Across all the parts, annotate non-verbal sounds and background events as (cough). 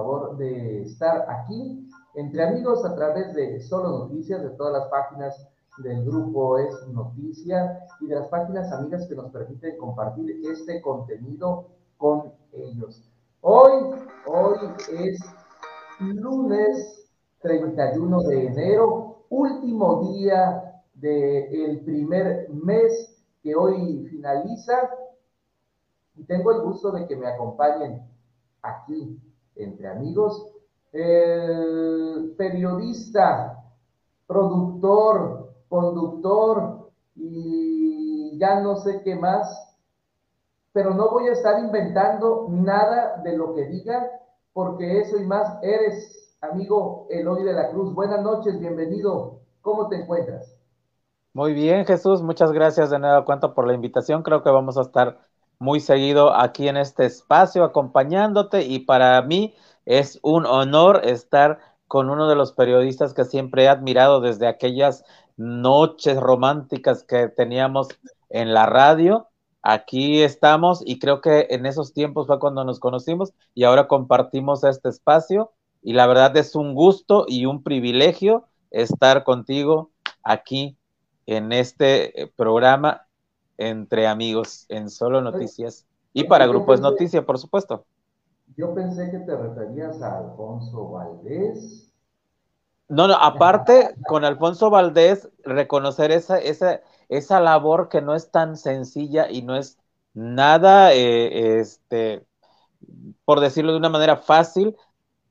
favor de estar aquí entre amigos a través de Solo Noticias, de todas las páginas del grupo Es Noticia y de las páginas amigas que nos permiten compartir este contenido con ellos. Hoy, hoy es lunes 31 de enero, último día del primer mes que hoy finaliza y tengo el gusto de que me acompañen aquí entre amigos periodista, productor, conductor y ya no sé qué más, pero no voy a estar inventando nada de lo que diga, porque eso y más eres, amigo Eloy de la Cruz. Buenas noches, bienvenido. ¿Cómo te encuentras? Muy bien, Jesús, muchas gracias de nuevo cuenta por la invitación. Creo que vamos a estar muy seguido aquí en este espacio acompañándote y para mí es un honor estar con uno de los periodistas que siempre he admirado desde aquellas noches románticas que teníamos en la radio. Aquí estamos y creo que en esos tiempos fue cuando nos conocimos y ahora compartimos este espacio y la verdad es un gusto y un privilegio estar contigo aquí en este eh, programa entre amigos en Solo Noticias y para Grupos Noticia, por supuesto. Yo pensé que te referías a Alfonso Valdés. No, no, aparte con Alfonso Valdés, reconocer esa, esa, esa labor que no es tan sencilla y no es nada, eh, este, por decirlo de una manera fácil,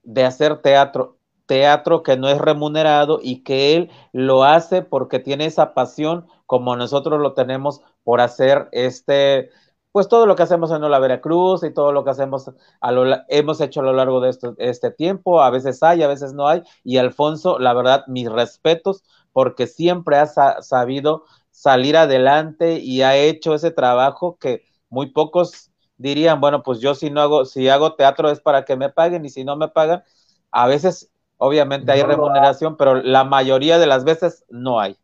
de hacer teatro teatro que no es remunerado y que él lo hace porque tiene esa pasión como nosotros lo tenemos por hacer este, pues todo lo que hacemos en la Veracruz y todo lo que hacemos, a lo, hemos hecho a lo largo de este tiempo, a veces hay, a veces no hay, y Alfonso, la verdad, mis respetos, porque siempre ha sabido salir adelante y ha hecho ese trabajo que muy pocos dirían, bueno, pues yo si no hago, si hago teatro es para que me paguen y si no me pagan, a veces Obviamente hay remuneración, pero la mayoría de las veces no hay.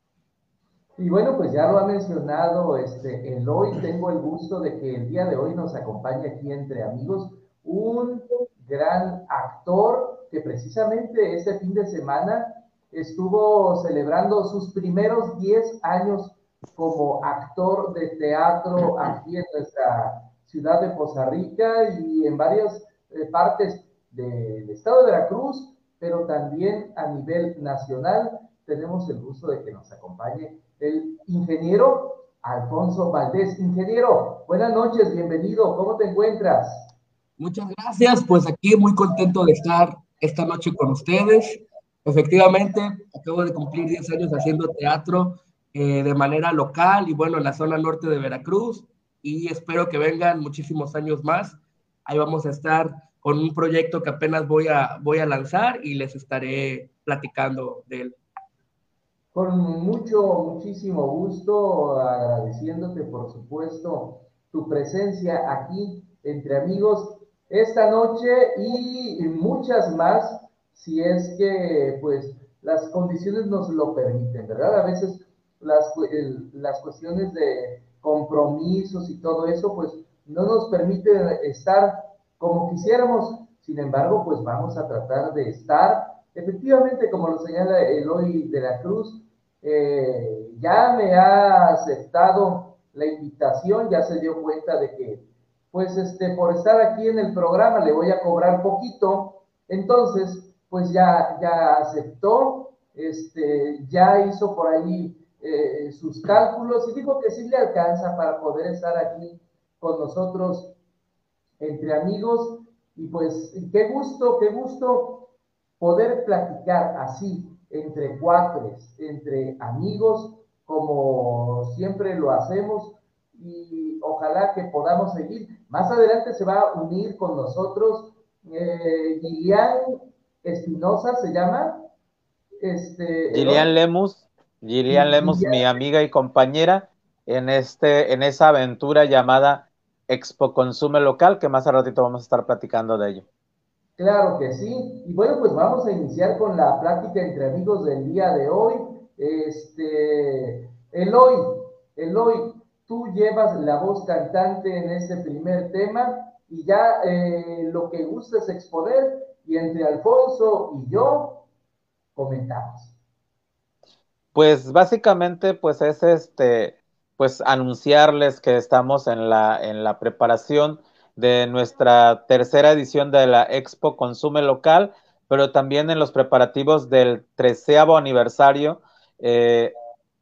Y bueno, pues ya lo ha mencionado este Eloy, tengo el gusto de que el día de hoy nos acompañe aquí entre amigos un gran actor que precisamente este fin de semana estuvo celebrando sus primeros 10 años como actor de teatro aquí en nuestra ciudad de Poza Rica y en varias eh, partes del estado de Veracruz pero también a nivel nacional. Tenemos el gusto de que nos acompañe el ingeniero Alfonso Valdés. Ingeniero, buenas noches, bienvenido, ¿cómo te encuentras? Muchas gracias, pues aquí muy contento de estar esta noche con ustedes. Efectivamente, acabo de cumplir 10 años haciendo teatro eh, de manera local y bueno, en la zona norte de Veracruz y espero que vengan muchísimos años más. Ahí vamos a estar con un proyecto que apenas voy a, voy a lanzar y les estaré platicando de él. Con mucho, muchísimo gusto, agradeciéndote, por supuesto, tu presencia aquí entre amigos esta noche y muchas más, si es que, pues, las condiciones nos lo permiten, ¿verdad? A veces las, las cuestiones de compromisos y todo eso, pues, no nos permiten estar como quisiéramos. Sin embargo, pues vamos a tratar de estar, efectivamente, como lo señala Eloy de la Cruz, eh, ya me ha aceptado la invitación, ya se dio cuenta de que, pues, este, por estar aquí en el programa le voy a cobrar poquito, entonces, pues ya, ya aceptó, este, ya hizo por ahí eh, sus cálculos y dijo que sí le alcanza para poder estar aquí con nosotros entre amigos. Y pues qué gusto, qué gusto poder platicar así entre cuatres, entre amigos, como siempre lo hacemos y ojalá que podamos seguir. Más adelante se va a unir con nosotros eh, Gilian Espinosa, se llama. Este, Gillian Lemus, Gillian Lemus, mi amiga y compañera en, este, en esa aventura llamada Expo Consume Local, que más a ratito vamos a estar platicando de ello. Claro que sí. Y bueno, pues vamos a iniciar con la plática entre amigos del día de hoy. Este, Eloy, Eloy, tú llevas la voz cantante en ese primer tema y ya eh, lo que gustes exponer y entre Alfonso y yo comentamos. Pues básicamente pues es este pues anunciarles que estamos en la en la preparación de nuestra tercera edición de la Expo Consume Local, pero también en los preparativos del treceavo aniversario eh,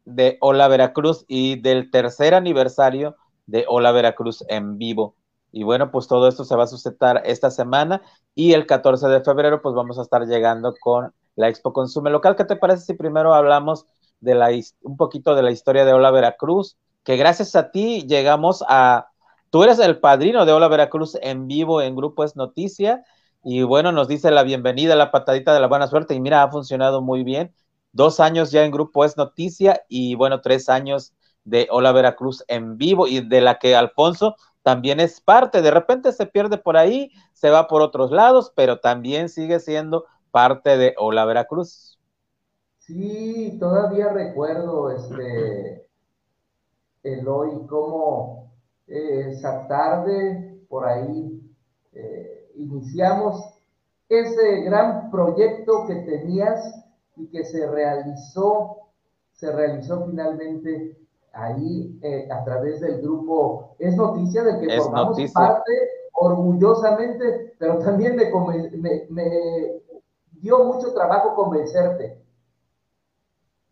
de Hola Veracruz y del tercer aniversario de Hola Veracruz en vivo. Y bueno, pues todo esto se va a suceder esta semana y el 14 de febrero pues vamos a estar llegando con la Expo Consume Local. ¿Qué te parece si primero hablamos de la un poquito de la historia de Hola Veracruz? Que gracias a ti llegamos a tú eres el padrino de Hola Veracruz en vivo en Grupo Es Noticia y bueno, nos dice la bienvenida, la patadita de la buena suerte y mira, ha funcionado muy bien dos años ya en Grupo Es Noticia y bueno, tres años de Hola Veracruz en vivo y de la que Alfonso también es parte. De repente se pierde por ahí, se va por otros lados, pero también sigue siendo parte de Hola Veracruz. Sí, todavía recuerdo este Eloy cómo eh, esa tarde por ahí eh, iniciamos ese gran proyecto que tenías y que se realizó, se realizó finalmente ahí eh, a través del grupo Es Noticia, del que formamos parte orgullosamente, pero también me, me, dio mucho trabajo convencerte.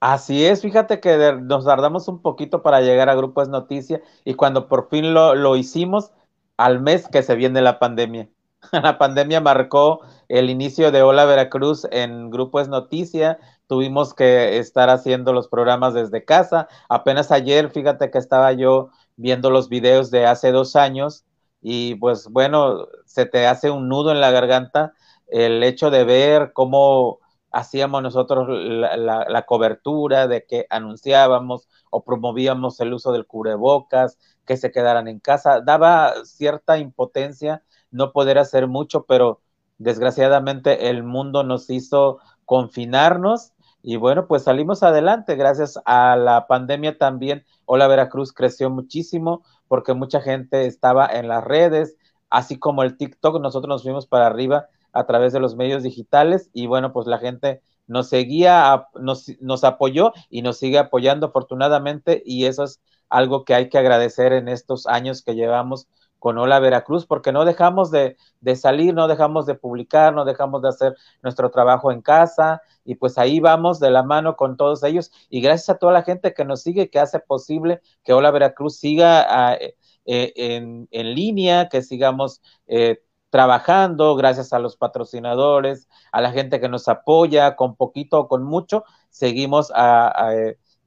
Así es, fíjate que nos tardamos un poquito para llegar a Grupo Es Noticia y cuando por fin lo, lo hicimos, al mes que se viene la pandemia. (laughs) la pandemia marcó el inicio de Hola Veracruz en Grupo Es Noticia. Tuvimos que estar haciendo los programas desde casa. Apenas ayer, fíjate que estaba yo viendo los videos de hace dos años y pues bueno, se te hace un nudo en la garganta el hecho de ver cómo hacíamos nosotros la, cobertura, de que anunciábamos o promovíamos el uso del cubrebocas, que se quedaran en casa, daba cierta impotencia no poder hacer mucho, pero desgraciadamente el mundo nos hizo confinarnos y bueno, pues salimos adelante gracias a la pandemia también. Hola Veracruz creció muchísimo porque mucha gente estaba en las redes, así como el TikTok, nosotros nos fuimos para arriba a través de los medios digitales y bueno, pues la gente nos seguía, nos, nos apoyó y nos sigue apoyando afortunadamente y eso es algo que hay que agradecer en estos años que llevamos con Hola Veracruz, porque no dejamos de, salir, no dejamos de publicar, no dejamos de hacer nuestro trabajo en casa, y pues ahí vamos de la mano con todos ellos, y gracias a toda la gente que nos sigue, que hace posible que Hola Veracruz siga ah, eh, eh, en, línea, que sigamos eh, trabajando, gracias a los patrocinadores, a la gente que nos apoya, con poquito o con mucho, seguimos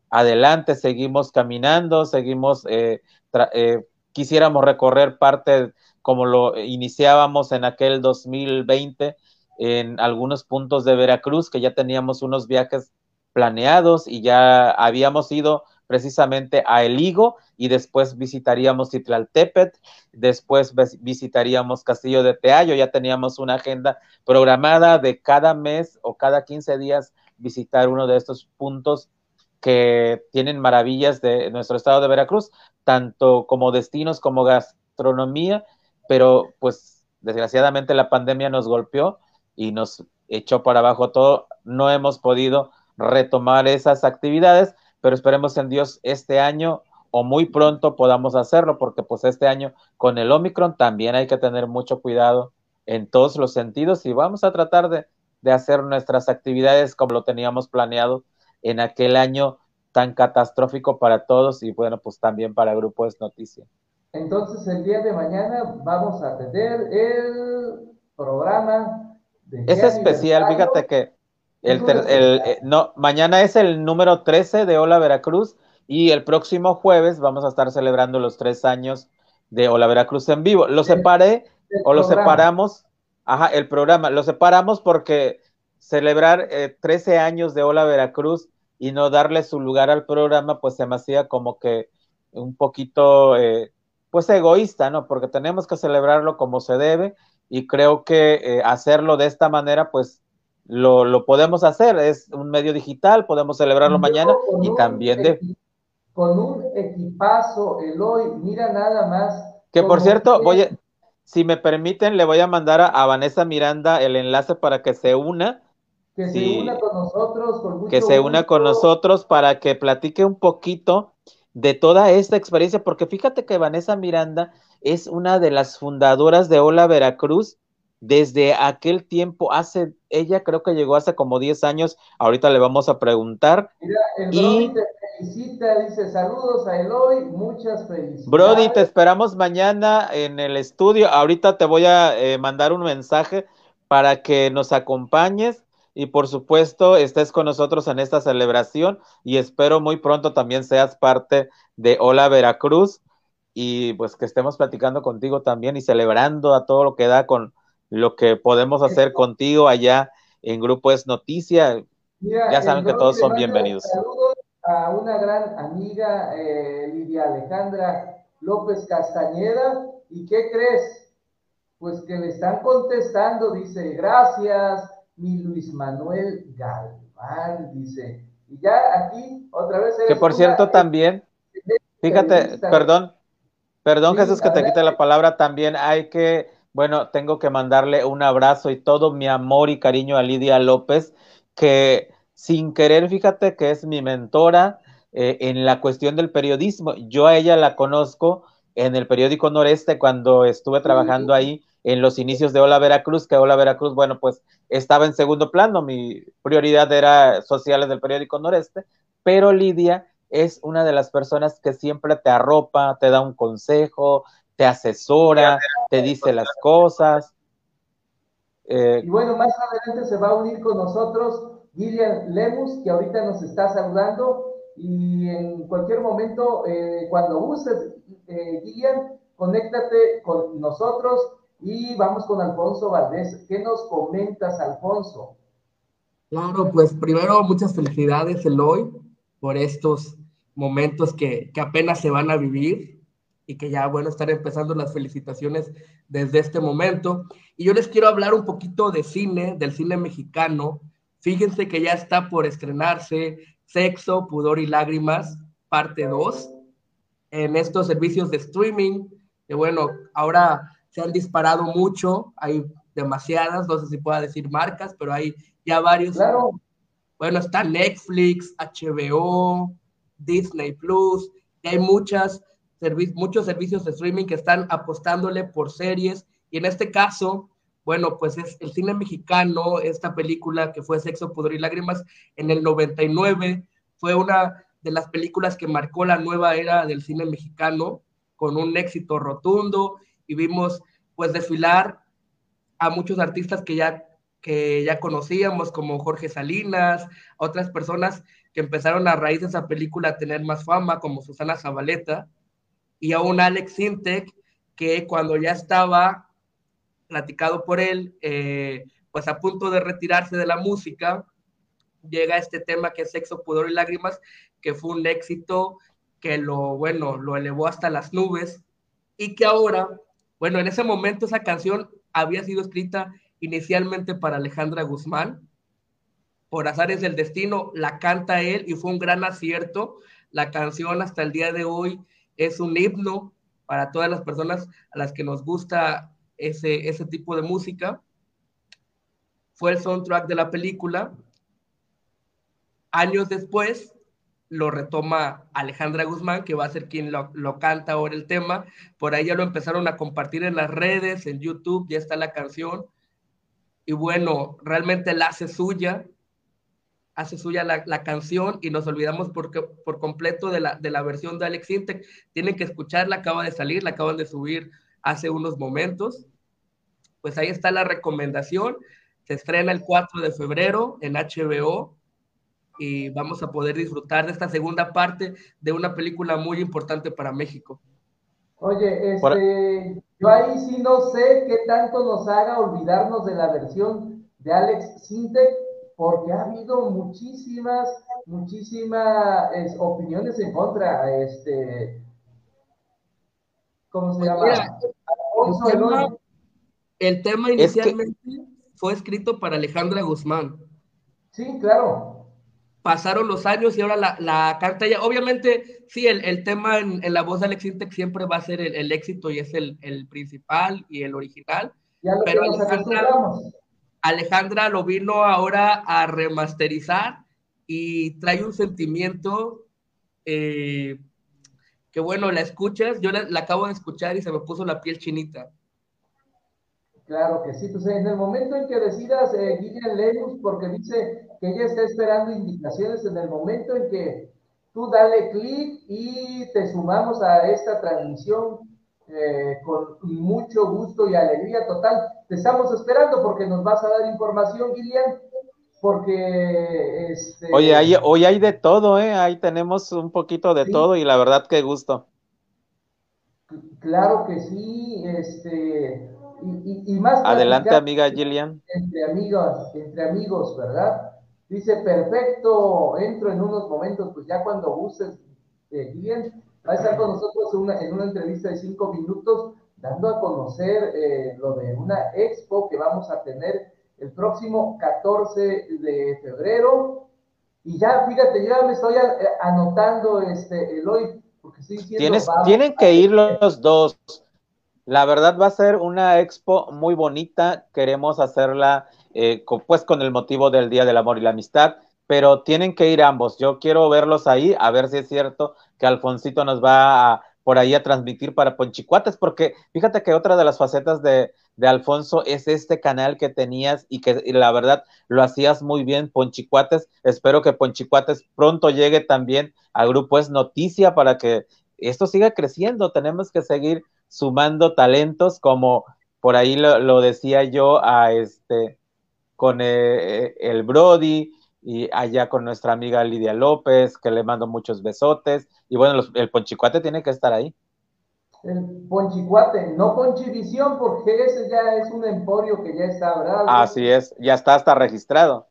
adelante, seguimos caminando, seguimos quisiéramos recorrer parte como lo iniciábamos en aquel 2020 en algunos puntos de Veracruz, que ya teníamos unos viajes planeados y ya habíamos ido precisamente a El Higo y después visitaríamos Titlaltepet, después visitaríamos Castillo de Teayo, ya teníamos una agenda programada de cada mes o cada 15 días visitar uno de estos puntos que tienen maravillas de nuestro estado de Veracruz, tanto como destinos como gastronomía, pero pues desgraciadamente la pandemia nos golpeó y nos echó para abajo todo. No hemos podido retomar esas actividades, pero esperemos en Dios este año o muy pronto podamos hacerlo, porque pues este año con el Omicron también hay que tener mucho cuidado en todos los sentidos y vamos a tratar de, de hacer nuestras actividades como lo teníamos planeado en aquel año tan catastrófico para todos y bueno, pues también para Grupo Es Noticia. Entonces el día de mañana vamos a tener el programa. De es especial, fíjate que el, eh, no, mañana es el número 13 de Hola Veracruz y el próximo jueves vamos a estar celebrando los tres años de Hola Veracruz en vivo. Lo separé o lo separamos, ajá, el programa, lo separamos porque celebrar 13 eh, años de Hola Veracruz y no darle su lugar al programa, pues se me hacía como que un poquito, eh, pues egoísta, ¿no? Porque tenemos que celebrarlo como se debe y creo que eh, hacerlo de esta manera, pues lo, lo, podemos hacer, es un medio digital, podemos celebrarlo mañana y también de... con un equipazo, Eloy, mira nada más. Que por cierto, voy a, si me permiten, le voy a mandar a, Vanessa Miranda el enlace para que se una. Que se una con nosotros, con mucho Que se una con nosotros para que platique un poquito de toda esta experiencia, porque fíjate que Vanessa Miranda es una de las fundadoras de Hola Veracruz desde aquel tiempo, hace, ella creo que llegó hace como 10 años, ahorita le vamos a preguntar. Mira, el y... te felicita, dice saludos a Eloy, muchas felicidades. Brody, te esperamos mañana en el estudio, ahorita te voy a eh, mandar un mensaje para que nos acompañes y por supuesto estés con nosotros en esta celebración y espero muy pronto también seas parte de Hola Veracruz y pues que estemos platicando contigo también y celebrando a todo lo que da con lo que podemos hacer contigo allá en Grupo Es Noticia. ya saben que todos son bienvenidos. Saludos a una gran amiga, eh, Lidia Alejandra López Castañeda. ¿Y qué crees? Pues que le están contestando, dice, gracias, mi Luis Manuel Galván, dice. Y ya aquí, otra vez. Que por cierto también, fíjate, perdón, perdón Jesús que te quite la palabra, también hay que bueno, tengo que mandarle un abrazo y todo mi amor y cariño a Lidia López, que sin querer, fíjate que es mi mentora eh, en la cuestión del periodismo. Yo a ella la conozco en el periódico Noreste cuando estuve trabajando ahí en los inicios de Hola Veracruz, que Hola Veracruz, bueno, pues estaba en segundo plano, mi prioridad era sociales del periódico Noreste, pero Lidia es una de las personas que siempre te arropa, te da un consejo, te asesora, te dice las cosas. Eh, y bueno, más adelante se va a unir con nosotros Gillian Lemus, que ahorita nos está saludando. Y en cualquier momento, eh, cuando uses, eh, Gillian, conéctate con nosotros y vamos con Alfonso Valdés. ¿Qué nos comentas, Alfonso? Claro, pues primero muchas felicidades, Eloy, por estos momentos que, que apenas se van a vivir y que ya, bueno, estar empezando las felicitaciones desde este momento. Y yo les quiero hablar un poquito de cine, del cine mexicano. Fíjense que ya está por estrenarse Sexo, Pudor y Lágrimas, parte 2, en estos servicios de streaming, que bueno, ahora se han disparado mucho, hay demasiadas, no sé si pueda decir marcas, pero hay ya varios. Claro. Bueno, está Netflix, HBO, Disney Plus, y hay muchas muchos servicios de streaming que están apostándole por series. Y en este caso, bueno, pues es el cine mexicano, esta película que fue Sexo, Pudor y Lágrimas en el 99, fue una de las películas que marcó la nueva era del cine mexicano con un éxito rotundo. Y vimos pues desfilar a muchos artistas que ya que ya conocíamos como Jorge Salinas, otras personas que empezaron a raíz de esa película a tener más fama como Susana Zabaleta y a un Alex Sintek que cuando ya estaba platicado por él, eh, pues a punto de retirarse de la música, llega este tema que es Sexo, Pudor y Lágrimas, que fue un éxito que lo, bueno, lo elevó hasta las nubes y que ahora, bueno, en ese momento esa canción había sido escrita inicialmente para Alejandra Guzmán, por azares del destino, la canta él y fue un gran acierto. La canción hasta el día de hoy es un himno para todas las personas a las que nos gusta ese, ese tipo de música. Fue el soundtrack de la película. Años después lo retoma Alejandra Guzmán, que va a ser quien lo, lo, canta ahora el tema. Por ahí ya lo empezaron a compartir en las redes, en YouTube, ya está la canción. Y bueno, realmente la hace suya hace suya la, canción y nos olvidamos por, por completo de la, de la versión de Alex Intec. Tienen que escucharla, acaba de salir, la acaban de subir hace unos momentos. Pues ahí está la recomendación. Se estrena el 4 de febrero en HBO y vamos a poder disfrutar de esta segunda parte de una película muy importante para México. Oye, este, yo ahí sí no sé qué tanto nos haga olvidarnos de la versión de Alex Sintek porque ha habido muchísimas, muchísimas opiniones en contra. Este, ¿Cómo se pues llama? el, tema, inicialmente fue escrito para Alejandra Guzmán. Sí, claro. pasaron los años y ahora la, la carta ya, obviamente, sí, el, el tema en, en, la voz de Alex Intec siempre va a ser el, el éxito y es el, el, principal y el original. Ya lo pero Alejandra, Alejandra lo vino ahora a remasterizar y trae un sentimiento eh, que bueno, la escuchas, yo la, acabo de escuchar y se me puso la piel chinita. Claro que sí, pues en el momento en que decidas, eh, Guillermo porque dice que ella está esperando indicaciones, en el momento en que tú dale clic y te sumamos a esta transmisión eh, con mucho gusto y alegría total. Te estamos esperando porque nos vas a dar información, Guillermo, porque... Este... Oye, hay, hoy hay de todo, ¿eh? Ahí tenemos un poquito de sí. todo y la verdad que gusto. Claro que sí, este... Y, y, y más adelante amiga Gillian entre amigos entre amigos verdad dice perfecto entro en unos momentos pues ya cuando gustes eh, Gillian va a estar con nosotros una, en una entrevista de cinco minutos dando a conocer eh, lo de una expo que vamos a tener el próximo 14 de febrero. Y ya fíjate ya me estoy anotando este Eloy porque estoy diciendo, Tienes, tienen que ir los dos. La verdad va a ser una expo muy bonita, queremos hacerla eh, con, pues con el motivo del Día del Amor y la Amistad, pero tienen que ir ambos. Yo quiero verlos ahí, a ver si es cierto que Alfonsito nos va a, por ahí a transmitir para Ponchicuates, porque fíjate que otra de las facetas de, de Alfonso es este canal que tenías y que la verdad lo hacías muy bien, Ponchicuates. Espero que Ponchicuates pronto llegue también a Grupo Es Noticia para que esto siga creciendo. Tenemos que seguir sumando talentos como por ahí lo, lo decía yo a este con eh, el Brody y allá con nuestra amiga Lidia López, que le mando muchos besotes. Y bueno, los, el Ponchicuate tiene que estar ahí. El Ponchicuate, no Ponchivisión, porque ese ya es un emporio que ya está, ¿verdad? Así es, ya está hasta registrado.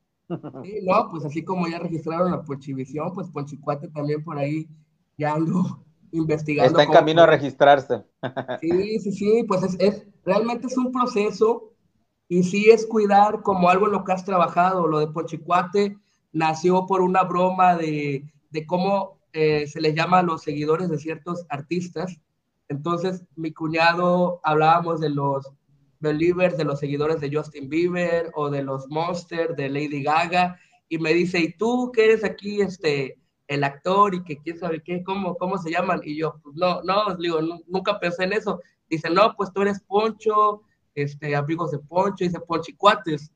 Sí, no, pues así como ya registraron la Ponchivisión, pues Ponchicuate también por ahí ya ando investigando. Está en camino a registrarse. Sí, sí, sí, pues es, es, realmente es un proceso y sí es cuidar como algo en lo que has trabajado. Lo de Pochicuate nació por una broma de, de cómo eh, se les llama a los seguidores de ciertos artistas. Entonces, mi cuñado hablábamos de los believers, de los seguidores de Justin Bieber o de los Monsters, de Lady Gaga, y me dice, ¿y tú qué eres aquí, este, el actor y que quién sabe qué, cómo, cómo se llaman. Y yo, pues no, no, digo, nunca pensé en eso. Dice, no, pues tú eres Poncho, este, amigos de Poncho, dice Ponchicuates.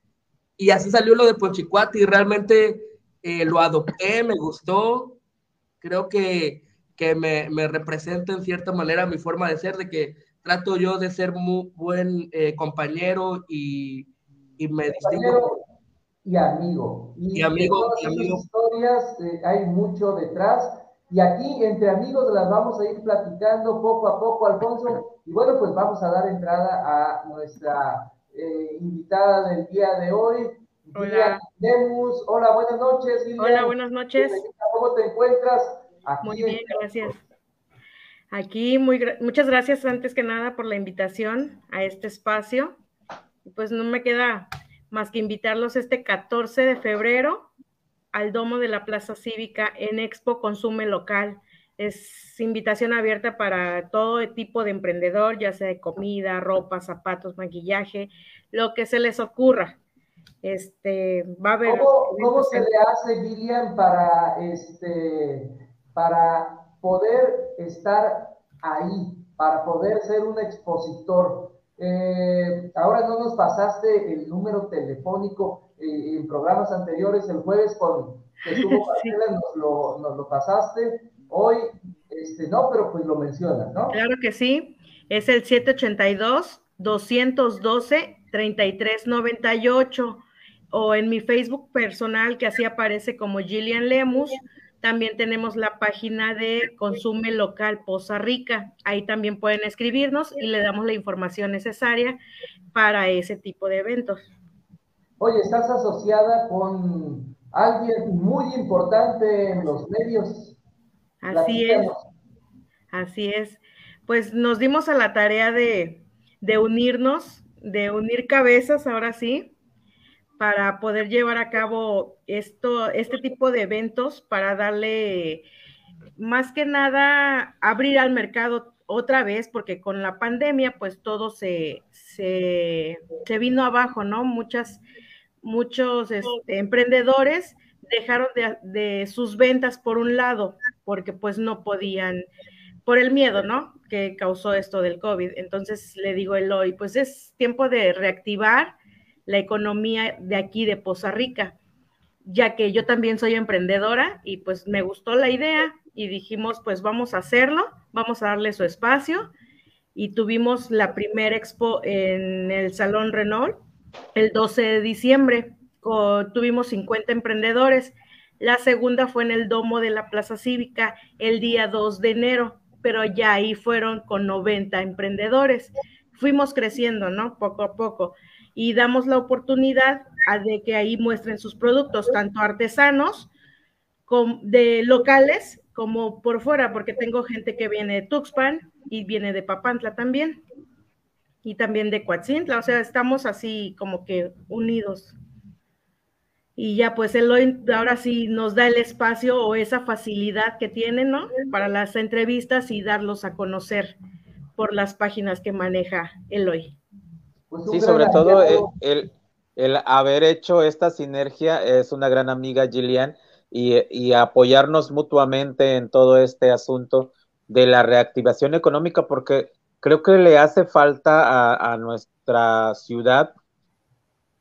Y así salió lo de Ponchicuate y realmente eh, lo adopté, me gustó. Creo que, que me, me, representa en cierta manera mi forma de ser, de que trato yo de ser muy buen eh, compañero y, y me distingo y amigo. Y, y amigo, todas y amigo. historias eh, hay mucho detrás. Y aquí entre amigos las vamos a ir platicando poco a poco, Alfonso. Y bueno, pues vamos a dar entrada a nuestra eh, invitada del día de hoy. Hola. Lemus. Hola, buenas noches. Lilian. Hola, buenas noches. ¿Cómo te encuentras? Aquí muy bien, gracias. Aquí, muy, muchas gracias antes que nada por la invitación a este espacio. Pues no me queda más que invitarlos este 14 de febrero al domo de la Plaza Cívica en Expo Consume Local. Es invitación abierta para todo tipo de emprendedor, ya sea de comida, ropa, zapatos, maquillaje, lo que se les ocurra. Este, va a haber. ¿Cómo, cómo se le hace, Gillian, para, este, para poder estar ahí, para poder ser un expositor? Eh, ahora no nos pasaste el número telefónico eh, en programas anteriores, el jueves con que estuvo (laughs) sí. nos, lo, nos lo pasaste. Hoy, este, no, pero pues lo mencionas, ¿no? Claro que sí. Es el 782-212-3398 o en mi Facebook personal que así aparece como Gillian Lemus. También tenemos la página de Consume Local Poza Rica. Ahí también pueden escribirnos y le damos la información necesaria para ese tipo de eventos. Oye, estás asociada con alguien muy importante en los medios. Así es. Así es. Pues nos dimos a la tarea de, de unirnos, de unir cabezas, ahora sí, para poder llevar a cabo esto, este tipo de eventos para darle más que nada abrir al mercado otra vez, porque con la pandemia, pues todo se, se, vino abajo, ¿no? Muchas, muchos este, emprendedores dejaron de, sus ventas por un lado, porque pues no podían, por el miedo, ¿no? Que causó esto del COVID. Entonces le digo Eloy, pues es tiempo de reactivar la economía de aquí de Poza Rica, ya que yo también soy emprendedora y pues me gustó la idea y dijimos, pues vamos a hacerlo, vamos a darle su espacio y tuvimos la primera expo en el Salón Renault el 12 de diciembre. tuvimos 50 emprendedores. La segunda fue en el Domo de la Plaza Cívica el día 2 de enero, pero ya ahí fueron con 90 emprendedores. Fuimos creciendo, ¿no? Poco a poco y damos la oportunidad a de que ahí muestren sus productos, tanto artesanos de locales como por fuera, porque tengo gente que viene de Tuxpan y viene de Papantla también, y también de Coatzintla, o sea, estamos así como que unidos. Y ya pues él ahora sí nos da el espacio o esa facilidad que tiene, ¿no? Para las entrevistas y darlos a conocer por las páginas que maneja Eloy. Pues sí, sobre todo el, el, haber hecho esta sinergia es una gran amiga Gillian y, y, apoyarnos mutuamente en todo este asunto de la reactivación económica porque creo que le hace falta a, a nuestra ciudad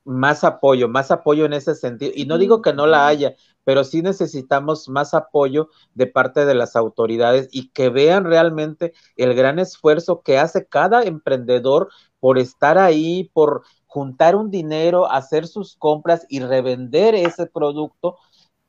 más apoyo, más apoyo en ese sentido. Y no digo que no la haya, pero sí necesitamos más apoyo de parte de las autoridades y que vean realmente el gran esfuerzo que hace cada emprendedor por estar ahí, por juntar un dinero, hacer sus compras y revender ese producto,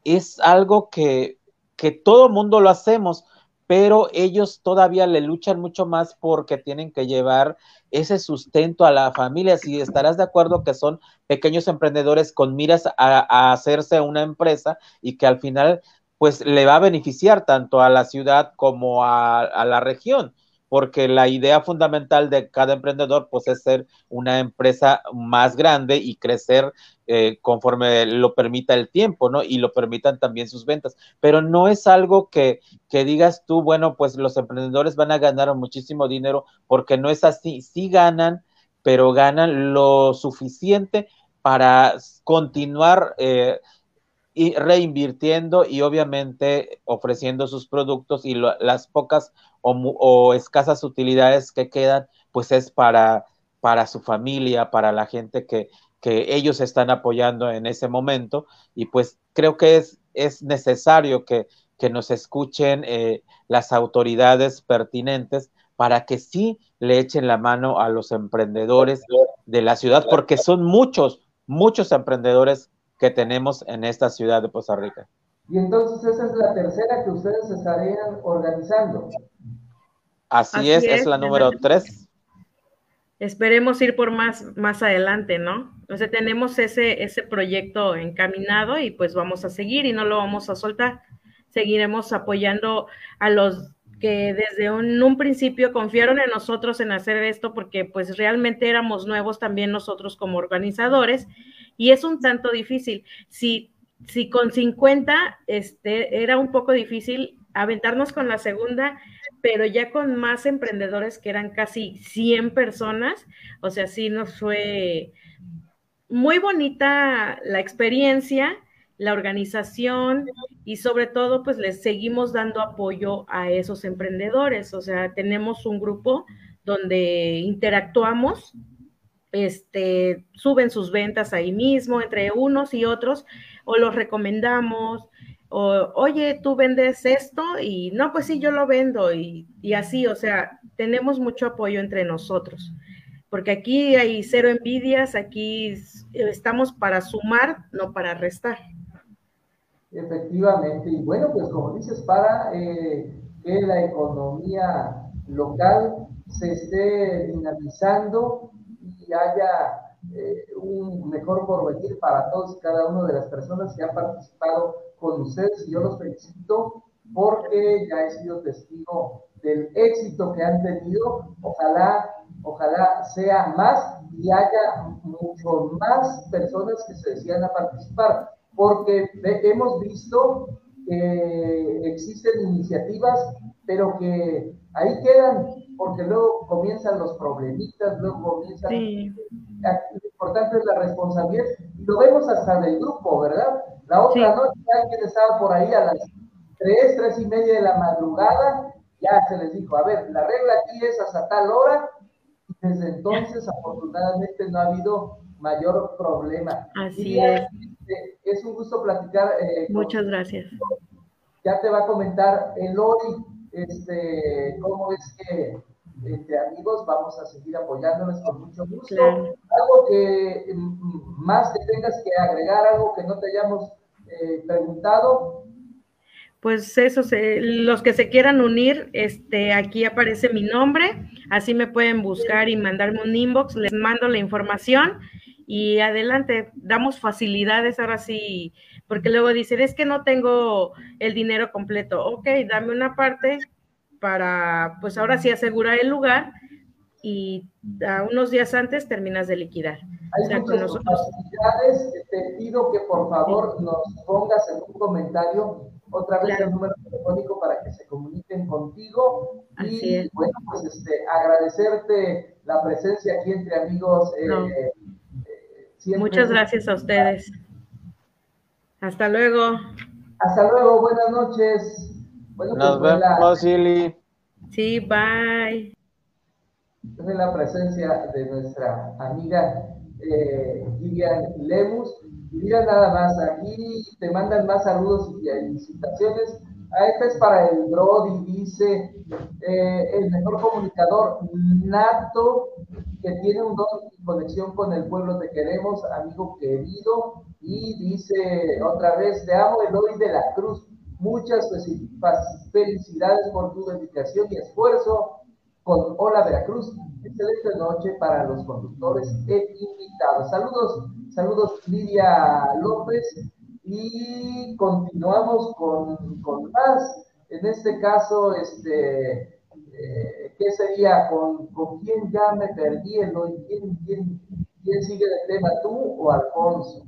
es algo que, que todo mundo lo hacemos, pero ellos todavía le luchan mucho más porque tienen que llevar ese sustento a la familia. Si estarás de acuerdo que son pequeños emprendedores con miras a, hacerse una empresa y que al final pues le va a beneficiar tanto a la ciudad como a la región porque la idea fundamental de cada emprendedor pues es ser una empresa más grande y crecer eh, conforme lo permita el tiempo, ¿no? Y lo permitan también sus ventas. Pero no es algo que, que digas tú, bueno, pues los emprendedores van a ganar muchísimo dinero, porque no es así. Sí ganan, pero ganan lo suficiente para continuar eh, y reinvirtiendo y obviamente ofreciendo sus productos y las pocas o, escasas utilidades que quedan, pues es para, para su familia, para la gente que, que ellos están apoyando en ese momento. Y pues creo que es, es necesario que, que nos escuchen eh, las autoridades pertinentes para que sí le echen la mano a los emprendedores de la ciudad, porque son muchos, muchos emprendedores que tenemos en esta ciudad de Costa Rica. Y entonces esa es la tercera que ustedes estarían organizando. Así, es, es, la número tres. Esperemos ir por más más adelante, ¿no? Entonces tenemos ese, ese proyecto encaminado y pues vamos a seguir y no lo vamos a soltar. Seguiremos apoyando a los que desde un, un, principio confiaron en nosotros en hacer esto porque pues realmente éramos nuevos también nosotros como organizadores y es un tanto difícil. Si, si con 50 este, era un poco difícil aventarnos con la segunda, pero ya con más emprendedores que eran casi 100 personas, o sea, sí nos fue muy bonita la experiencia, la organización y sobre todo pues les seguimos dando apoyo a esos emprendedores, o sea, tenemos un grupo donde interactuamos este, suben sus ventas ahí mismo entre unos y otros, o los recomendamos, o oye, tú vendes esto y no, pues sí, yo lo vendo y, y así, o sea, tenemos mucho apoyo entre nosotros, porque aquí hay cero envidias, aquí estamos para sumar, no para restar. Efectivamente, y bueno, pues como dices, para eh, que la economía local se esté dinamizando haya eh, un mejor porvenir para todos y cada una de las personas que han participado con ustedes. Y yo los felicito porque ya he sido testigo del éxito que han tenido. Ojalá, ojalá sea más y haya mucho más personas que se decidan a participar, porque hemos visto que existen iniciativas, pero que ahí quedan, porque luego comienzan los problemitas, luego comienzan... Lo importante es la responsabilidad, y lo vemos hasta del grupo, ¿verdad? La otra noche alguien estaba por ahí a las 3, 3 y media de la madrugada, ya se les dijo, a ver, la regla aquí es hasta tal hora, y desde entonces afortunadamente no ha habido mayor problema. Así es. Este, es un gusto platicar. Eh, Muchas gracias. Ya te va a comentar Eloy, este, cómo es que entre amigos vamos a seguir apoyándonos con mucho gusto. Algo que mm, más que tengas que agregar, algo que no te hayamos eh, preguntado. Pues eso, los que se quieran unir, este, aquí aparece mi nombre, así me pueden buscar y mandarme un inbox, les mando la información y adelante, damos facilidades ahora sí, porque luego dicen, es que no tengo el dinero completo, ok, dame una parte para, pues ahora sí asegurar el lugar y a unos días antes terminas de liquidar. Hay muchas facilidades, te pido que por favor nos pongas en un comentario otra vez el número telefónico para que se comuniquen contigo. y bueno, pues este, agradecerte la presencia aquí entre amigos. Eh, eh, Muchas gracias a ustedes. Hasta luego. Hasta luego, buenas noches. Bueno, Nos pues, vemos, Silly. Sí, bye. Es la presencia de nuestra amiga eh, Gillian Lemus Mira nada más, aquí te mandan más saludos y felicitaciones. Ah, este es para el Brody, dice eh, el mejor comunicador nato que tiene un don y conexión con el pueblo. Te queremos, amigo querido. Y dice otra vez, te amo, Eloy de la Cruz. Muchas felicidades por tu dedicación y esfuerzo con Hola Veracruz. Excelente noche para los conductores e invitados. Saludos Saludos Lidia López y continuamos con, con más. En este caso, este, eh, ¿qué sería? ¿Con, ¿Con, quién ya me perdí? ¿Quién, quién, quién sigue el tema, tú o Alfonso?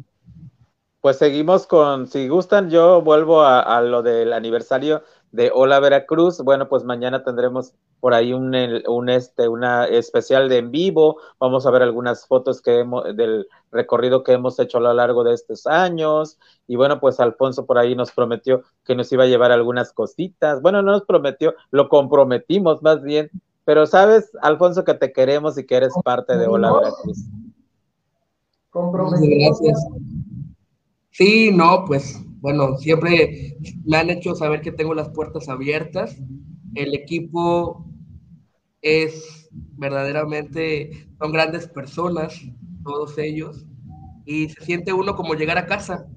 Pues seguimos con, si gustan, yo vuelvo a, a lo del aniversario de Hola Veracruz. Bueno, pues mañana tendremos por ahí un, un este, una especial de en vivo. Vamos a ver algunas fotos que hemos, del recorrido que hemos hecho a lo largo de estos años. Y bueno, pues Alfonso por ahí nos prometió que nos iba a llevar algunas cositas. Bueno, no nos prometió, lo comprometimos más bien. Pero sabes, Alfonso, que te queremos y que eres parte de Hola Veracruz. Gracias. Sí, no, pues bueno, siempre me han hecho saber que tengo las puertas abiertas. El equipo es verdaderamente, son grandes personas, todos ellos, y se siente uno como llegar a casa.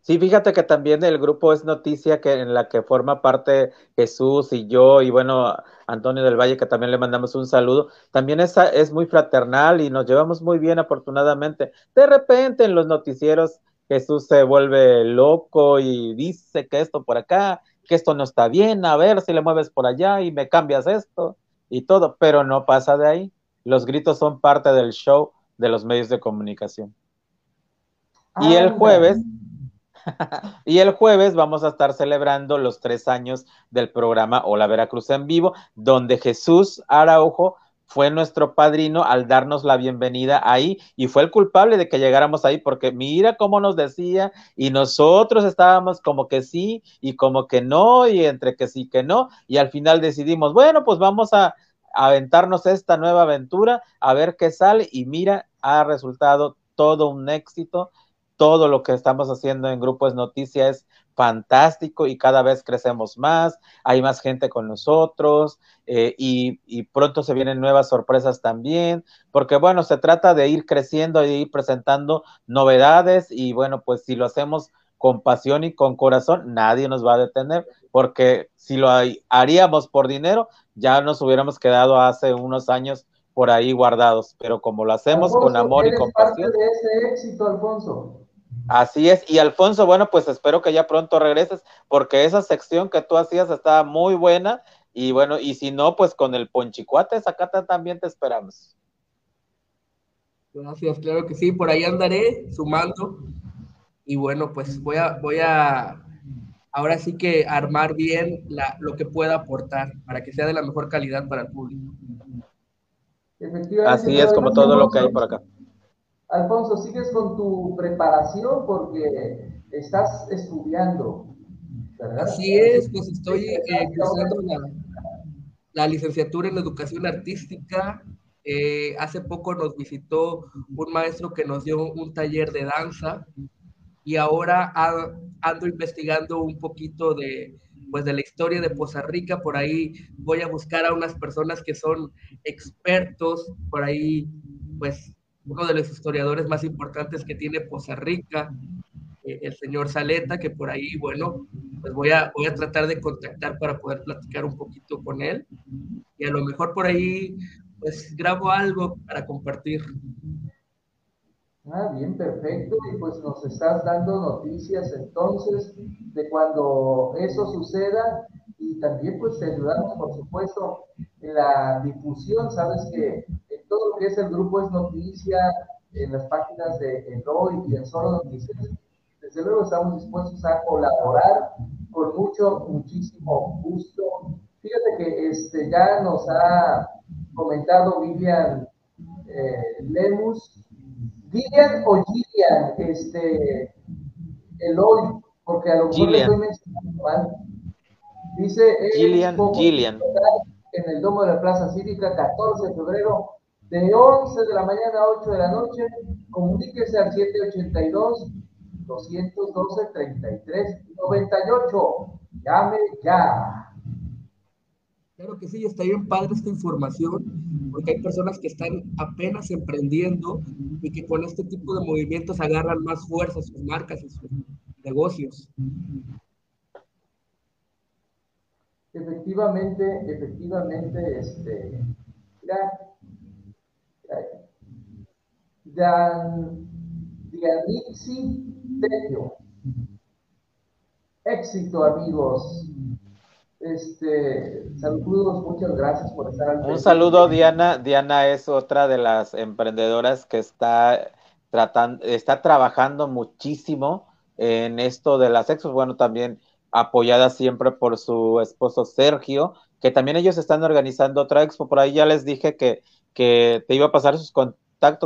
Sí, fíjate que también el grupo es noticia que en la que forma parte Jesús y yo y bueno, Antonio del Valle, que también le mandamos un saludo. También es, es muy fraternal y nos llevamos muy bien afortunadamente. De repente en los noticieros Jesús se vuelve loco y dice que esto por acá, que esto no está bien, a ver si le mueves por allá y me cambias esto y todo, pero no pasa de ahí. Los gritos son parte del show de los medios de comunicación. y el jueves, (laughs) y el jueves vamos a estar celebrando los tres años del programa Hola Veracruz en vivo, donde Jesús Araujo fue nuestro padrino al darnos la bienvenida ahí y fue el culpable de que llegáramos ahí porque mira cómo nos decía y nosotros estábamos como que sí y como que no y entre que sí que no y al final decidimos, bueno, pues vamos a aventarnos esta nueva aventura a ver qué sale y mira, ha resultado todo un éxito. Todo lo que estamos haciendo en Grupos Noticias fantástico y cada vez crecemos más, hay más gente con nosotros eh, y, y, pronto se vienen nuevas sorpresas también, porque bueno, se trata de ir creciendo y ir presentando novedades y bueno, pues si lo hacemos con pasión y con corazón, nadie nos va a detener, porque si lo haríamos por dinero, ya nos hubiéramos quedado hace unos años por ahí guardados, pero como lo hacemos con amor y con pasión. de ese éxito, Alfonso. Así es, y Alfonso, bueno, pues espero que ya pronto regreses, porque esa sección que tú hacías estaba muy buena, y bueno, y si no, pues con el ponchicuate, Zacata también te esperamos. Gracias, claro que sí, por ahí andaré sumando. Y bueno, pues voy a, voy a ahora sí que armar bien la, lo que pueda aportar para que sea de la mejor calidad para el público. Así es como todo lo que hay por acá. Alfonso, sigues con tu preparación porque estás estudiando. ¿verdad? Así es, pues estoy eh, la, licenciatura en educación artística. Eh, hace poco nos visitó un maestro que nos dio un taller de danza y ahora ando investigando un poquito de, pues, de la historia de Poza Rica. Por ahí voy a buscar a unas personas que son expertos, por ahí, pues, uno de los historiadores más importantes que tiene Poza Rica, eh, el señor Saleta, que por ahí, bueno, pues voy a, voy a tratar de contactar para poder platicar un poquito con él. Y a lo mejor por ahí, pues grabo algo para compartir. Ah, bien, perfecto. Y pues nos estás dando noticias entonces de cuando eso suceda y también pues te ayudamos, por supuesto, en la difusión. Sabes que todo lo que es el grupo es noticia, en las páginas de Eloy y en Solo Noticias, desde luego estamos dispuestos a colaborar con mucho, muchísimo gusto. Fíjate que este, ya nos ha comentado Vivian eh, Lemus Gillian o Gillian, este, hoy, porque a lo mejor Gillian. estoy mencionando mal. Dice Gillian, Gillian. En el Domo de la Plaza Cívica, 14 de febrero, de 11 de la mañana a 8 de la noche. Comuníquese al 782 212 33 98. Llame ya. Claro que sí, está bien padre esta información, porque hay personas que están apenas emprendiendo y que con este tipo de movimientos agarran más fuerza sus marcas y sus negocios. Efectivamente, efectivamente, este, mira, Dianixi Tello. Éxito, amigos. Este, saludos, muchas gracias por estar al Un saludo, Diana. Diana es otra de las emprendedoras que está tratando, está trabajando muchísimo en esto de las exos. Bueno, también apoyada siempre por su esposo Sergio, que también ellos están organizando otra expo. Por ahí ya les dije que, que te iba a pasar sus contactos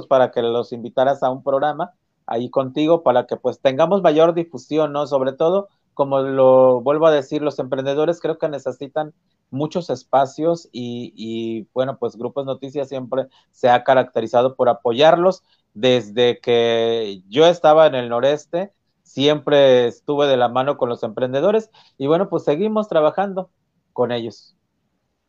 para que los invitaras a un programa ahí contigo para que pues tengamos mayor difusión, ¿no? Sobre todo como lo vuelvo a decir, los emprendedores creo que necesitan muchos espacios y, bueno, pues Grupos Noticias siempre se ha caracterizado por apoyarlos. Desde que yo estaba en el noreste, siempre estuve de la mano con los emprendedores y bueno, pues seguimos trabajando con ellos.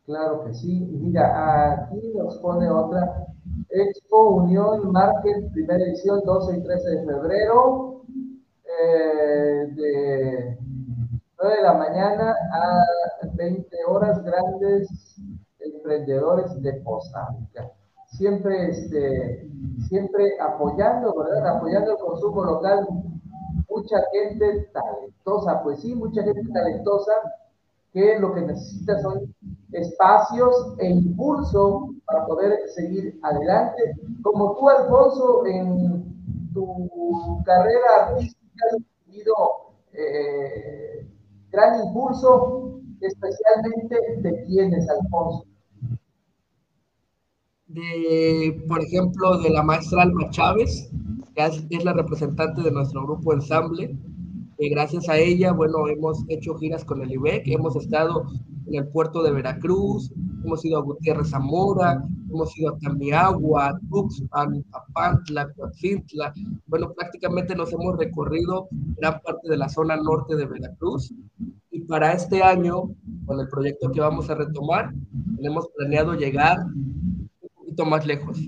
Claro que sí. Mira, aquí nos pone otra. Expo Unión Market, primera edición, 12 y 13 de febrero. Eh, de 9 de la mañana a 20 horas, grandes emprendedores de Poza Siempre, este, siempre apoyando, ¿verdad? Apoyando el consumo local. Mucha gente talentosa, pues sí, mucha gente talentosa que lo que necesita son espacios e impulso para poder seguir adelante. Como tú, Alfonso, en tu carrera artística, has tenido eh, gran impulso, especialmente de quienes, Alfonso. De, por ejemplo, de la maestra Alma Chávez, que es la representante de nuestro grupo ensamble. Eh, gracias a ella, bueno, hemos hecho giras con el IBEC, hemos estado en el puerto de Veracruz, hemos ido a Gutiérrez Zamora, hemos ido a Tamiagua, Tuxpan, Papantla, Coatzintla. Bueno, prácticamente nos hemos recorrido gran parte de la zona norte de Veracruz. Y para este año, con el proyecto que vamos a retomar, tenemos planeado llegar un poquito más lejos.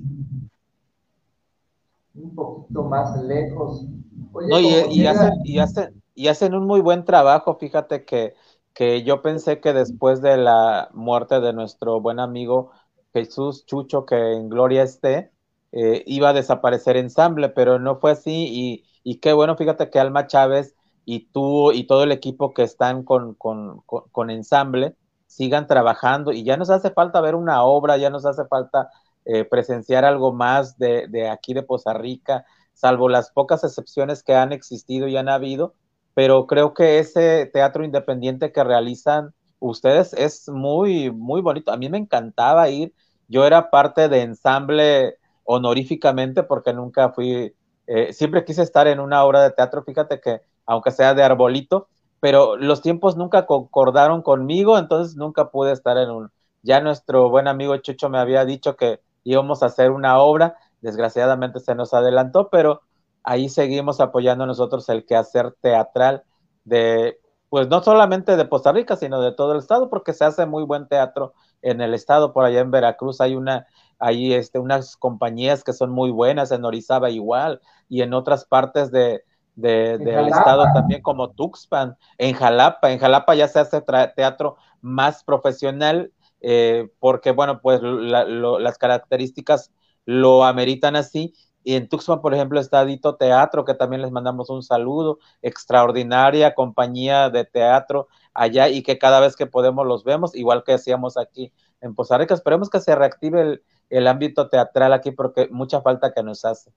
Un poquito más lejos. no, y, hacen, y, hacen, y hacen un muy buen trabajo, fíjate que que yo pensé que después de la muerte de nuestro buen amigo Jesús Chucho, que en gloria esté, eh, iba a desaparecer ensamble, pero no fue así y, qué bueno, fíjate que Alma Chávez y tú y todo el equipo que están con, con, con, ensamble sigan trabajando y ya nos hace falta ver una obra, ya nos hace falta eh, presenciar algo más de, de, aquí de Poza Rica, salvo las pocas excepciones que han existido y han habido, pero creo que ese teatro independiente que realizan ustedes es muy, muy bonito. A mí me encantaba ir, yo era parte de ensamble honoríficamente porque nunca fui, eh, siempre quise estar en una obra de teatro, fíjate que aunque sea de arbolito, pero los tiempos nunca concordaron conmigo, entonces nunca pude estar en un... Ya nuestro buen amigo Chucho me había dicho que íbamos a hacer una obra, desgraciadamente se nos adelantó, pero ahí seguimos apoyando nosotros el quehacer teatral de, pues no solamente de Costa Rica, sino de todo el estado, porque se hace muy buen teatro en el estado, por allá en Veracruz hay una, hay este, unas compañías que son muy buenas, en Orizaba igual, y en otras partes de, de, del estado también como Tuxpan, en Jalapa, en Jalapa ya se hace teatro más profesional, eh, porque bueno, pues la, lo, las características lo ameritan así, y en Tuxpan, por ejemplo, está Dito Teatro, que también les mandamos un saludo, extraordinaria compañía de teatro allá y que cada vez que podemos los vemos, igual que hacíamos aquí en Poza Rica. Esperemos que se reactive el, el ámbito teatral aquí porque mucha falta que nos hace.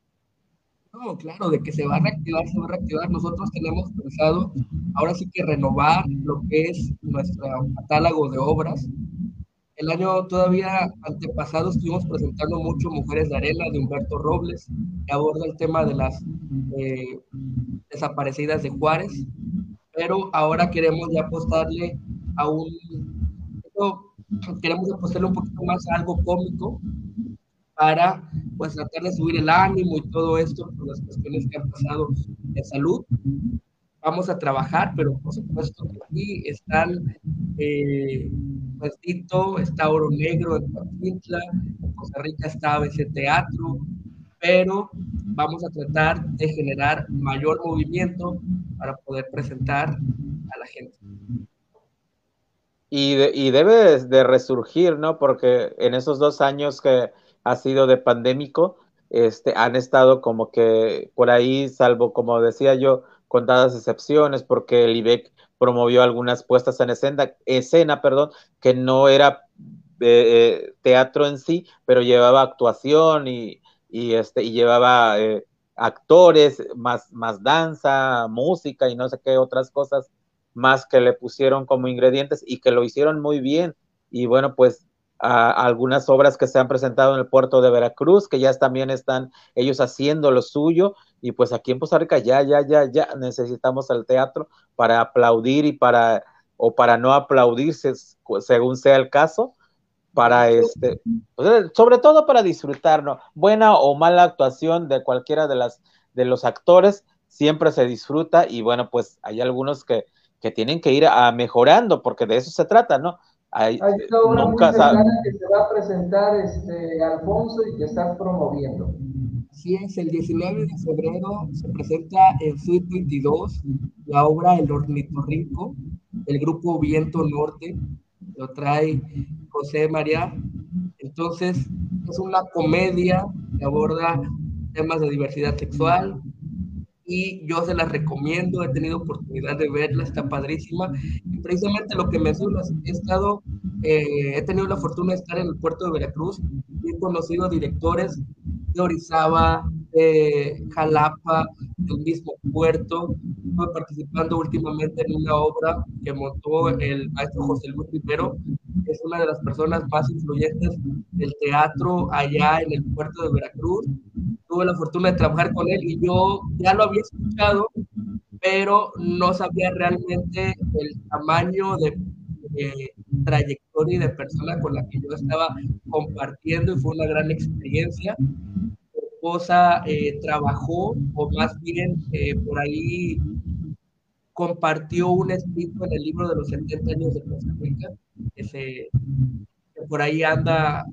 No, claro, de que se va a reactivar, se va a reactivar. Nosotros tenemos pensado ahora sí que renovar lo que es nuestro catálogo de obras. El año todavía antepasado estuvimos presentando mucho Mujeres de Arena de Humberto Robles, que aborda el tema de las eh, desaparecidas de Juárez, pero ahora queremos ya apostarle a un... Queremos apostarle un poquito más a algo cómico, para pues tratar de subir el ánimo y todo esto por las cuestiones que han pasado de salud. Vamos a trabajar, pero por supuesto que aquí están eh, está Oro Negro en Coahuila, en Costa Rica está ABC Teatro, pero vamos a tratar de generar mayor movimiento para poder presentar a la gente. Y debe de resurgir, ¿no? Porque en esos dos años que ha sido de pandémico, este, han estado como que por ahí, salvo como decía yo, contadas excepciones, porque el IBEC promovió algunas puestas en escena, escena perdón, que no era eh, eh, teatro en sí, pero llevaba actuación y, y este, y llevaba eh, actores, más, más danza, música y no sé qué otras cosas más que le pusieron como ingredientes y que lo hicieron muy bien. Y bueno, pues a, algunas obras que se han presentado en el puerto de Veracruz, que ya también están ellos haciendo lo suyo, y pues aquí en Costa Rica ya, ya, ya, ya necesitamos el teatro para aplaudir y para, o para no aplaudirse, según sea el caso, para este, pues, sobre todo para disfrutar, Buena o mala actuación de cualquiera de las, de los actores, siempre se disfruta, y bueno, pues hay algunos que, que tienen que ir a mejorando, porque de eso se trata, ¿no? Hay, Hay una nunca muy que se va a presentar este, Alfonso y que estás promoviendo. Es, el 19 de febrero se presenta en Suite 22 la obra El Ornitorrinco, el grupo Viento Norte, lo trae José María. Entonces, es una comedia que aborda temas de diversidad sexual, y yo se las recomiendo, he tenido oportunidad de verla, está padrísima. Y precisamente lo que mencionas, he estado, eh, he tenido la fortuna de estar en el puerto de Veracruz y he conocido directores de Orizaba, de Jalapa, del mismo puerto. Estuve participando últimamente en una obra que montó el maestro José Luis Rivero, que es una de las personas más influyentes del teatro allá en el puerto de Veracruz tuve la fortuna de trabajar con él y yo ya lo había escuchado, pero no sabía realmente el tamaño de, trayectoria y de persona con la que yo estaba compartiendo y fue una gran experiencia. Esposa eh, trabajó, o más bien eh, por ahí compartió un escrito en el libro de los 70 años de Costa Rica, que, por ahí anda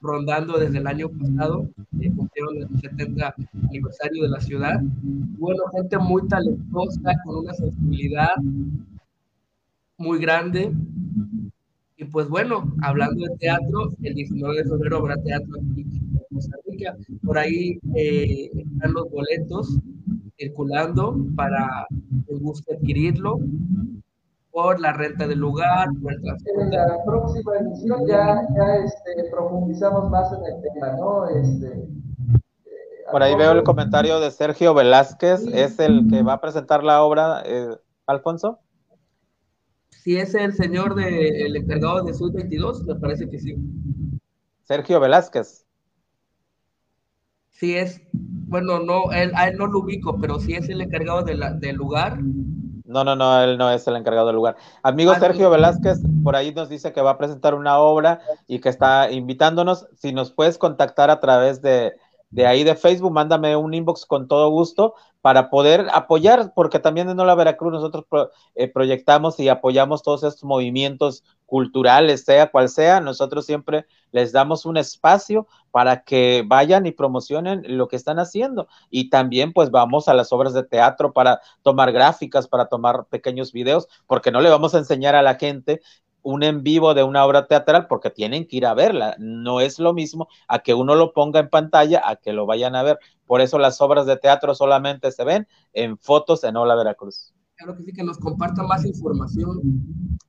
rondando desde el año pasado, eh, el 70 aniversario de la ciudad. Bueno, gente muy talentosa, con una sensibilidad muy grande. Y pues bueno, hablando de teatro, el 19 de febrero habrá teatro aquí Por ahí eh, están los boletos circulando para que guste adquirirlo. por la renta del lugar, por el En la próxima emisión ya, ya este, profundizamos más en el tema, ¿no? Este, eh, por ahí veo el comentario de Sergio Velázquez, ¿es el que va a presentar la obra, eh, Alfonso? Si es el señor de, el encargado de Sud 22, me parece que sí. Sergio Velázquez. Sí es, bueno, no, él, a él no lo ubico, pero sí es el encargado de la, del lugar. No, no, no, él no es el encargado del lugar. Amigo ah, Sergio Velázquez, por ahí nos dice que va a presentar una obra y que está invitándonos. Si nos puedes contactar a través de, de ahí de Facebook, mándame un inbox con todo gusto para poder apoyar, porque también en Hola Veracruz nosotros eh, proyectamos y apoyamos todos estos movimientos culturales, sea cual sea, nosotros siempre les damos un espacio para que vayan y promocionen lo que están haciendo. Y también pues vamos a las obras de teatro para tomar gráficas, para tomar pequeños videos, porque no le vamos a enseñar a la gente un en vivo de una obra teatral porque tienen que ir a verla. No es lo mismo a que uno lo ponga en pantalla a que lo vayan a ver. Por eso las obras de teatro solamente se ven en fotos en Hola Veracruz. Claro que sí, que nos compartan más información.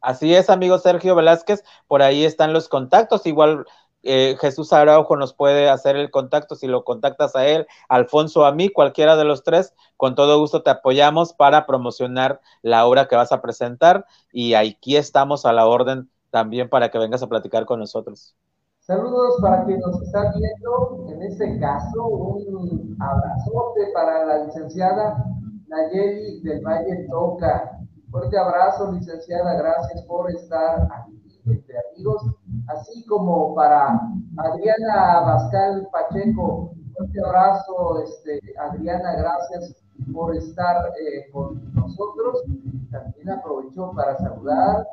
Así es, amigo Sergio Velázquez, por ahí están los contactos. Igual eh, Jesús Araujo nos puede hacer el contacto si lo contactas a él, Alfonso a mí, cualquiera de los tres, con todo gusto te apoyamos para promocionar la obra que vas a presentar y aquí estamos a la orden también para que vengas a platicar con nosotros. Saludos para quien nos está viendo, en este caso un abrazote para la licenciada Nayeli del Valle Toca. Fuerte abrazo, licenciada, gracias por estar aquí entre amigos así como para Adriana Bascal Pacheco. Un abrazo, este, Adriana, gracias por estar eh, con nosotros. También aprovecho para saludar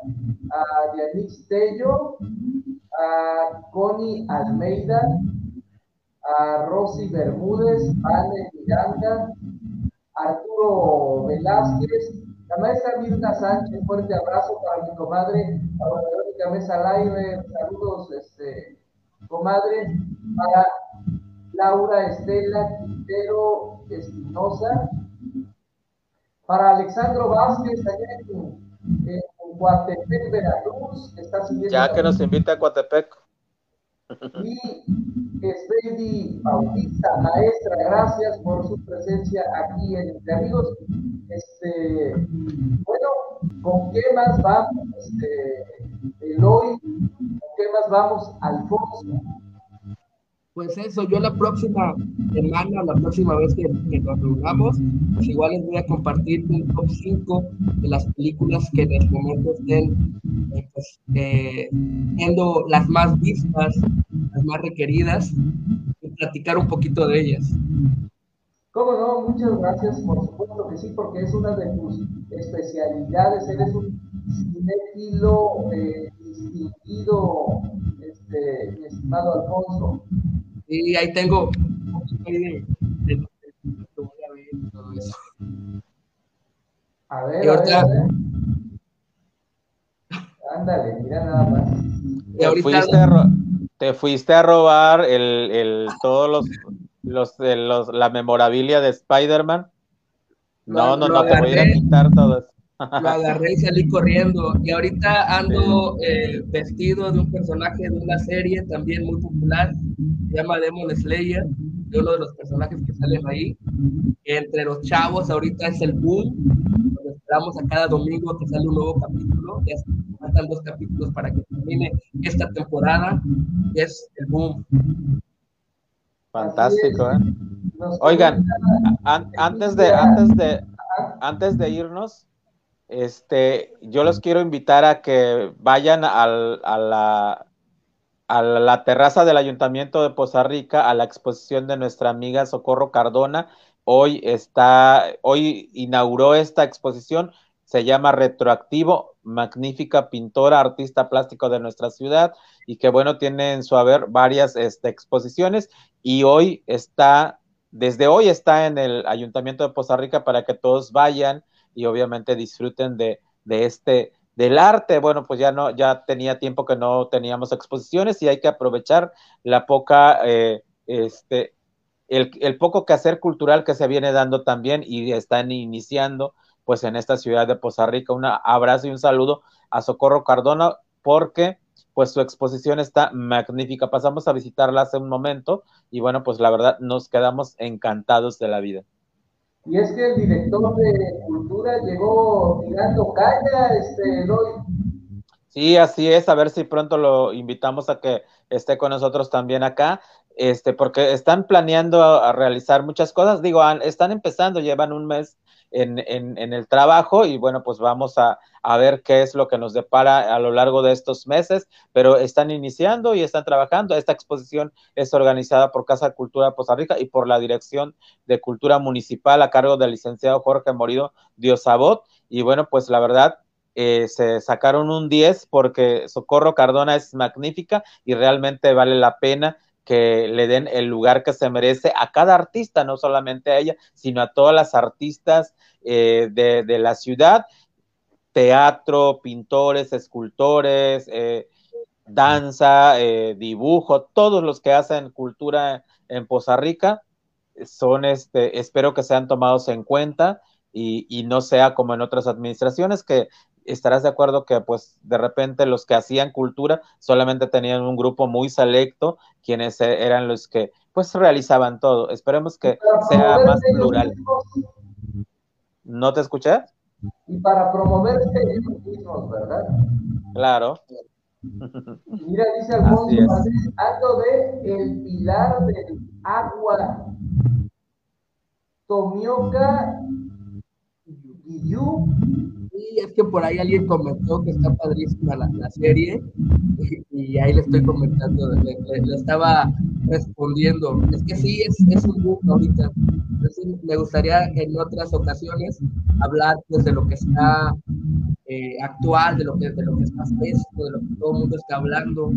a Dianix Tello, a Connie Almeida, a Rosy Bermúdez, Anne Miranda, Arturo Velázquez, la maestra Mirna Sánchez, fuerte abrazo para mi comadre, a Verónica Mesa Laire, saludos, este, comadre, para Laura Estela Quintero Espinosa, para Alexandro Vázquez, allá en, en Coatepec, Veracruz, está siguiendo. Ya que nos invita a Coatepec. Y Svedi Bautista, maestra, gracias por su presencia aquí en Entre Amigos. Este, bueno, ¿con qué más vamos, este, Eloy? ¿Con qué más vamos, Alfonso? Pues eso, yo la próxima semana, la próxima vez que, nos reunamos, pues igual les voy a compartir un top 5 de las películas que en el momento estén eh, pues, eh, siendo las más vistas, las más requeridas, y platicar un poquito de ellas. ¿Cómo no? Muchas gracias, por supuesto que sí, porque es una de tus especialidades, eres un cinéfilo eh, distinguido, este, mi estimado Alfonso. Y ahí tengo a ver, a ver, a ver. Ándale, mira nada más. te, fuiste a te fuiste a robar el, el, todos los, los, los, la memorabilia de Spider-Man. No, no, no, te voy a ir a quitar todo eso. Lo agarré y salí corriendo. Y ahorita ando eh, vestido de un personaje de una serie también muy popular, se llama Demon Slayer, de uno de los personajes que salen ahí. Entre los chavos ahorita es el boom. Nos esperamos a cada domingo que sale un nuevo capítulo. Ya faltan dos capítulos para que termine esta temporada. Es el boom. Fantástico, ¿eh? Oigan, antes de, antes de, antes de irnos, este, yo los quiero invitar a que vayan al, a, la, a la terraza del Ayuntamiento de Poza Rica a la exposición de nuestra amiga Socorro Cardona. Hoy está, hoy inauguró esta exposición, se llama Retroactivo, magnífica pintora, artista plástico de nuestra ciudad y que bueno, tiene en su haber varias este, exposiciones y hoy está, desde hoy está en el Ayuntamiento de Poza Rica para que todos vayan y obviamente disfruten de, de este del arte. Bueno, pues ya no, ya tenía tiempo que no teníamos exposiciones y hay que aprovechar la poca, eh, este, el, el, poco quehacer cultural que se viene dando también y están iniciando pues en esta ciudad de Poza Rica. Un abrazo y un saludo a Socorro Cardona porque pues su exposición está magnífica. Pasamos a visitarla hace un momento y bueno, pues la verdad nos quedamos encantados de la vida. Y es que el director de cultura llegó tirando caña, este, Sí, así es. A ver si pronto lo invitamos a que esté con nosotros también acá, este, porque están planeando a, realizar muchas cosas. Digo, están empezando, llevan un mes en, en, el trabajo y bueno, pues vamos a, a, ver qué es lo que nos depara a lo largo de estos meses, pero están iniciando y están trabajando. Esta exposición es organizada por Casa Cultura de Poza Rica y por la Dirección de Cultura Municipal a cargo del licenciado Jorge Morido Diosabot. Y bueno, pues la verdad, eh, se sacaron un 10 porque Socorro Cardona es magnífica y realmente vale la pena que le den el lugar que se merece a cada artista, no solamente a ella, sino a todas las artistas eh, de, la ciudad, teatro, pintores, escultores, eh, danza, dibujo, todos los que hacen cultura en Poza Rica son, este, espero que sean tomados en cuenta y, y, no sea como en otras administraciones que estarás de acuerdo que pues de repente los que hacían cultura solamente tenían un grupo muy selecto, quienes e, eran los que pues realizaban todo. Esperemos que sea más plural. ¿No te escuché? Y para promoverse ellos mismos, ¿verdad? Claro. Mira, dice Alfonso, algo de el pilar del agua. Tomioka Guillú es que por ahí alguien comentó que está padrísima la, serie y, ahí le estoy comentando, le, estaba respondiendo. Es que sí, es, es un boom ahorita. me gustaría en otras ocasiones hablar pues, de lo que está eh, actual, de lo que, de lo que está fresco, de lo que todo el mundo está hablando.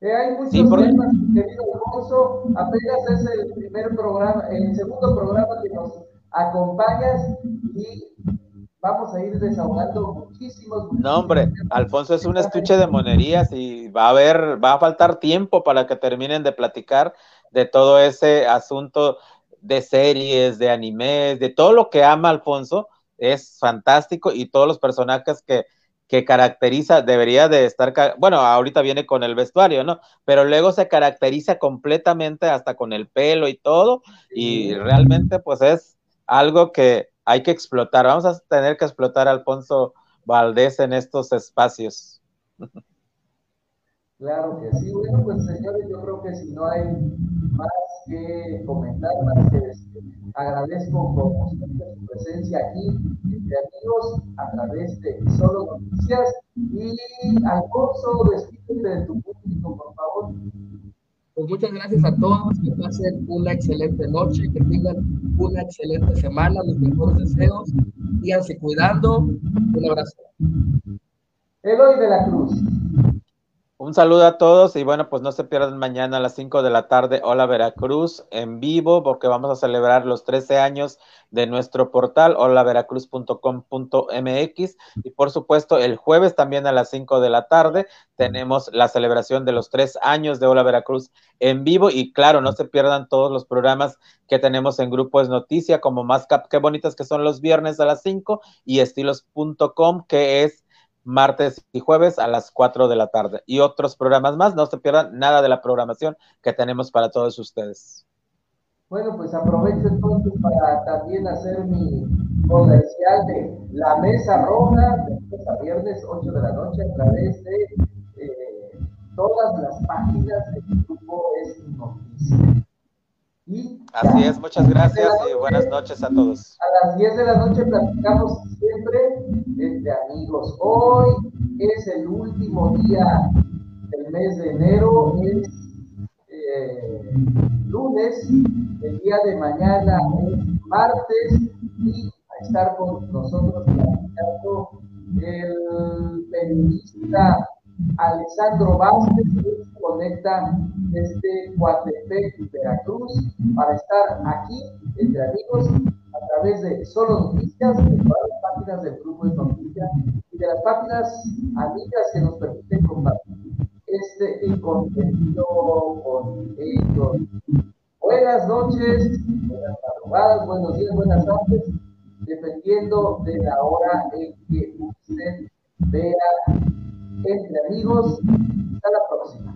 Eh, hay muchos temas, querido Alfonso. Apenas es el primer programa, el segundo programa que nos acompañas y vamos a ir desahogando muchísimos. No, hombre, Alfonso es un estuche de monerías y va a haber, va a faltar tiempo para que terminen de platicar de todo ese asunto de series, de animes, de todo lo que ama Alfonso. Es fantástico y todos los personajes que, que caracteriza, debería de estar, bueno, ahorita viene con el vestuario, ¿no? Pero luego se caracteriza completamente hasta con el pelo y todo, y realmente pues es algo que, hay que explotar, vamos a tener que explotar a Alfonso Valdés en estos espacios. (laughs) Claro que sí. Bueno, pues señores, yo creo que si no hay más que comentar, más que decir, agradezco como siempre su presencia aquí entre amigos a través de Solo Noticias. Y Alfonso, despídete de tu público, por favor. Pues muchas gracias a todos, que pasen una excelente noche, que tengan una excelente semana, mis mejores deseos, síganse cuidando, un abrazo. Eloy de la Cruz. Un saludo a todos y bueno, pues no se pierdan mañana a las 5 de la tarde Hola Veracruz en vivo porque vamos a celebrar los 13 años de nuestro portal holaveracruz.com.mx y por supuesto el jueves también a las 5 de la tarde tenemos la celebración de los tres años de Hola Veracruz en vivo. Y claro, no se pierdan todos los programas que tenemos en Grupo Es Noticia como Más Cap, qué bonitas que son los viernes a las 5 y estilos.com que es martes y jueves a las 4 de la tarde. Y otros programas más, no se pierdan nada de la programación que tenemos para todos ustedes. Bueno, pues aprovecho entonces para también hacer mi comercial de La Mesa Roja, de a viernes, 8 de la noche, a través de eh, todas las páginas del grupo Es Noticia. Así es, muchas gracias y buenas noches a todos. A las 10 de la noche platicamos siempre entre amigos. Hoy es el último día del mes de enero, es eh, lunes, el día de mañana es martes y a estar con nosotros platicando el periodista Alessandro Vázquez, conecta desde Coatepec, Veracruz, para estar aquí entre amigos a través de Solo Noticias, de las páginas del grupo de noticias y de las páginas amigas que nos permiten compartir este contenido con ellos. Buenas noches, buenas madrugadas, buenos días, buenas tardes. dependiendo de la hora en que usted vea entre amigos. Hasta la próxima.